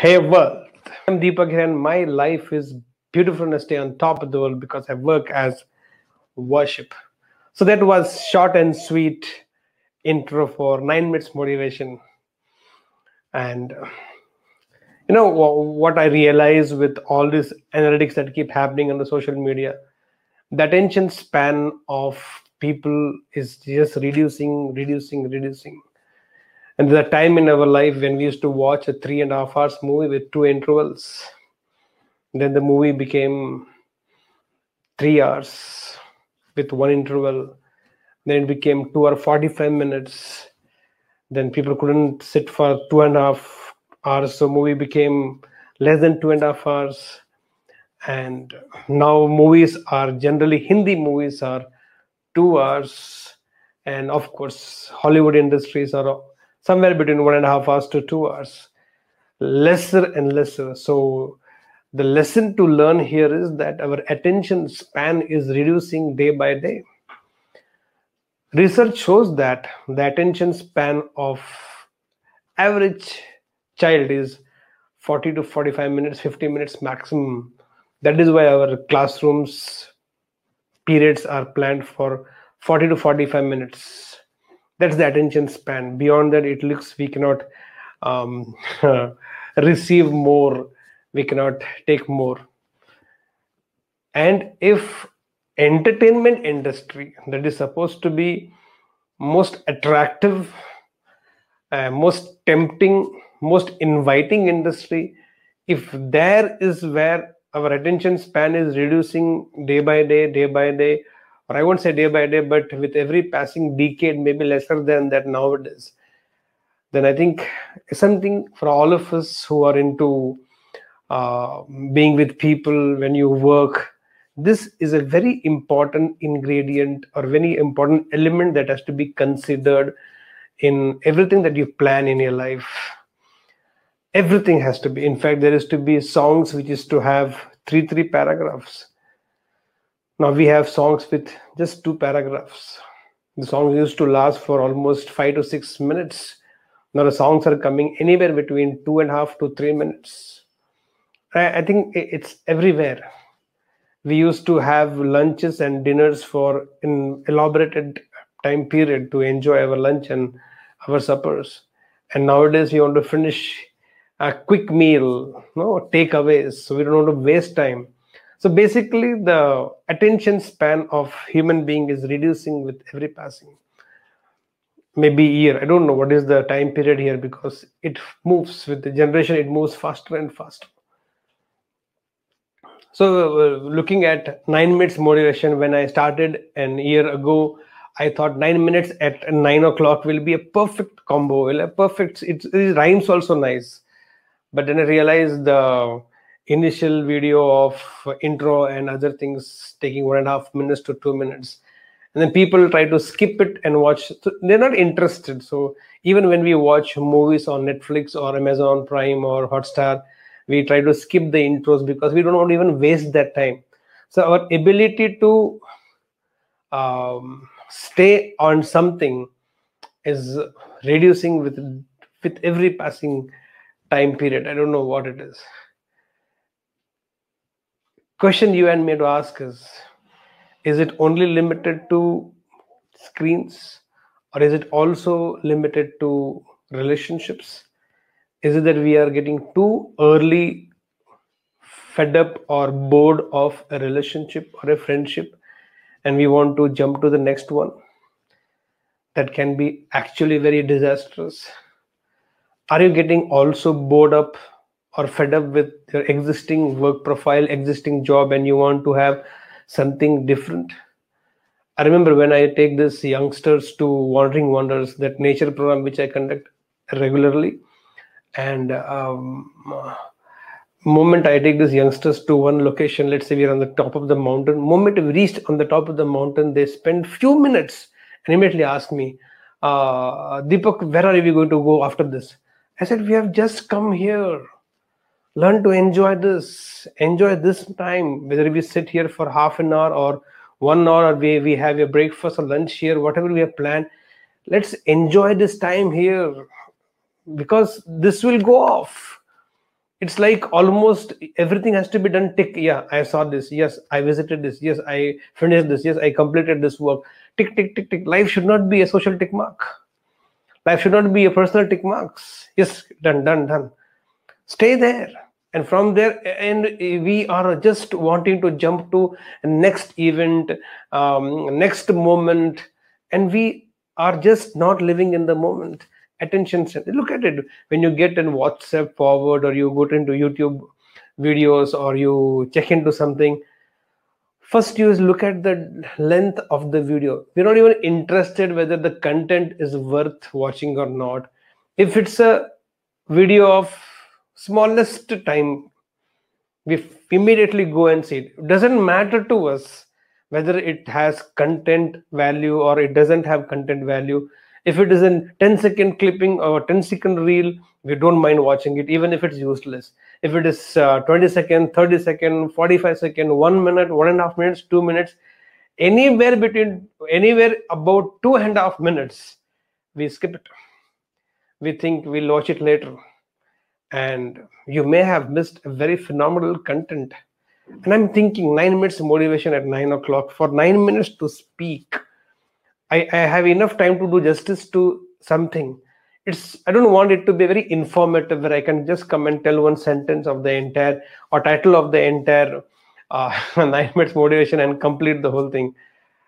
Hey world, I'm Deepak here and my life is beautiful and I stay on top of the world because I work as worship. So that was short and sweet intro for nine minutes motivation. And you know what I realize with all these analytics that keep happening on the social media, the attention span of people is just reducing, reducing, reducing and there's a time in our life when we used to watch a three and a half hours movie with two intervals. Then the movie became three hours with one interval. Then it became two or 45 minutes. Then people couldn't sit for two and a half hours. So movie became less than two and a half hours. And now movies are generally Hindi movies are two hours. And of course, Hollywood industries are somewhere between one and a half hours to two hours. Lesser and lesser. So the lesson to learn here is that our attention span is reducing day by day. Research shows that the attention span of average child is 40 to 45 minutes 50 minutes maximum. That is why our classrooms periods are planned for 40 to 45 minutes that's the attention span. Beyond that it looks we cannot um, receive more. We cannot take more. And if entertainment industry that is supposed to be most attractive uh, most tempting most inviting industry if there is where our attention span is reducing day by day day by day or I won't say day by day, but with every passing decade, maybe lesser than that nowadays, then I think something for all of us who are into uh, being with people when you work. This is a very important ingredient or very important element that has to be considered in everything that you plan in your life. Everything has to be. In fact, there is to be songs which is to have three three paragraphs now we have songs with just two paragraphs. The songs used to last for almost five to six minutes. Now the songs are coming anywhere between two and a half to three minutes. I, I think it's everywhere. We used to have lunches and dinners for an elaborated time period to enjoy our lunch and our suppers. And nowadays we want to finish a quick meal, you no takeaways. So we don't want to waste time so basically the attention span of human being is reducing with every passing maybe year. I don't know what is the time period here because it moves with the generation it moves faster and faster. So uh, looking at 9 minutes motivation when i started an year ago i thought 9 minutes at 9 o'clock will be a perfect combo will a perfect it, it rhymes also nice. But then i realized the initial video of intro and other things taking one and a half minutes to two minutes. And then people try to skip it and watch. So they're not interested. So even when we watch movies on netflix or amazon prime or hotstar we try to skip the intros because we don't want to even waste that time. So our ability to um, stay on something is reducing with with every passing time period. I don't know what it is question you and me to ask is is it only limited to screens or is it also limited to relationships? Is it that we are getting too early fed up or bored of a relationship or a friendship and we want to jump to the next one that can be actually very disastrous? Are you getting also bored up or fed up with your existing work profile, existing job, and you want to have something different. I remember when I take these youngsters to Wandering Wonders, that nature program which I conduct regularly, and um, moment I take these youngsters to one location, let's say we're on the top of the mountain. Moment we reached on the top of the mountain, they spend few minutes and immediately ask me, uh, Deepak, where are we going to go after this? I said, we have just come here learn to enjoy this enjoy this time whether we sit here for half an hour or one hour or we, we have a breakfast or lunch here whatever we have planned let's enjoy this time here because this will go off. It's like almost everything has to be done tick yeah i saw this yes i visited this yes i finished this yes i completed this work. Tick tick tick tick. Life should not be a social tick mark. Life should not be a personal tick marks. Yes done done done. Stay there and from there and we are just wanting to jump to next event um, next moment. And we are just not living in the moment. Attention look at it. When you get in whatsapp forward or you go into youtube videos or you check into something first you look at the length of the video. We're not even interested whether the content is worth watching or not. If it's a video of smallest time we immediately go and see. It. it doesn't matter to us whether it has content value or it doesn't have content value. If it is a 10 second clipping or 10 second reel we don't mind watching it even if it's useless. If it is uh, 20 second 30 second 45 second one minute one and a half minutes two minutes anywhere between anywhere about two and a half minutes we skip it. We think we'll watch it later and you may have missed a very phenomenal content. And i'm thinking nine minutes motivation at nine o'clock for nine minutes to speak. I, I have enough time to do justice to something. It's i don't want it to be very informative where i can just come and tell one sentence of the entire or title of the entire uh, nine minutes motivation and complete the whole thing.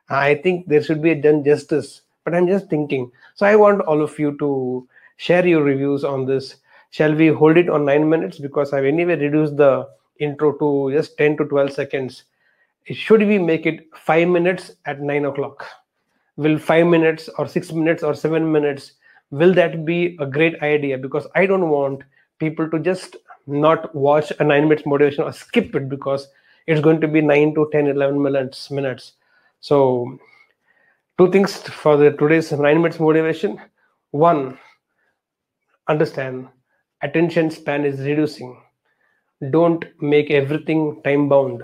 I think there should be a done justice but i'm just thinking. So i want all of you to share your reviews on this shall we hold it on nine minutes? Because i've anyway reduced the intro to just 10 to 12 seconds. Should we make it five minutes at nine o'clock? Will five minutes or six minutes or seven minutes will that be a great idea? Because i don't want people to just not watch a nine minutes motivation or skip it because it's going to be 9 to 10 11 minutes minutes. So two things for the today's nine minutes motivation one understand attention span is reducing. Don't make everything time bound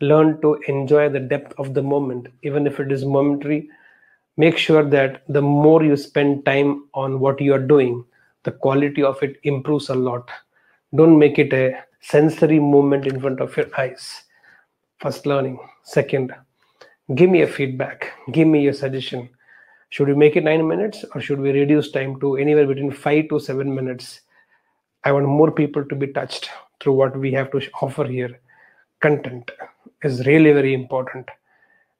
learn to enjoy the depth of the moment. Even if it is momentary make sure that the more you spend time on what you are doing the quality of it improves a lot. Don't make it a sensory moment in front of your eyes. First learning. Second give me a feedback. Give me a suggestion. Should we make it 9 minutes or should we reduce time to anywhere between 5 to 7 minutes i want more people to be touched through what we have to offer here. Content is really very important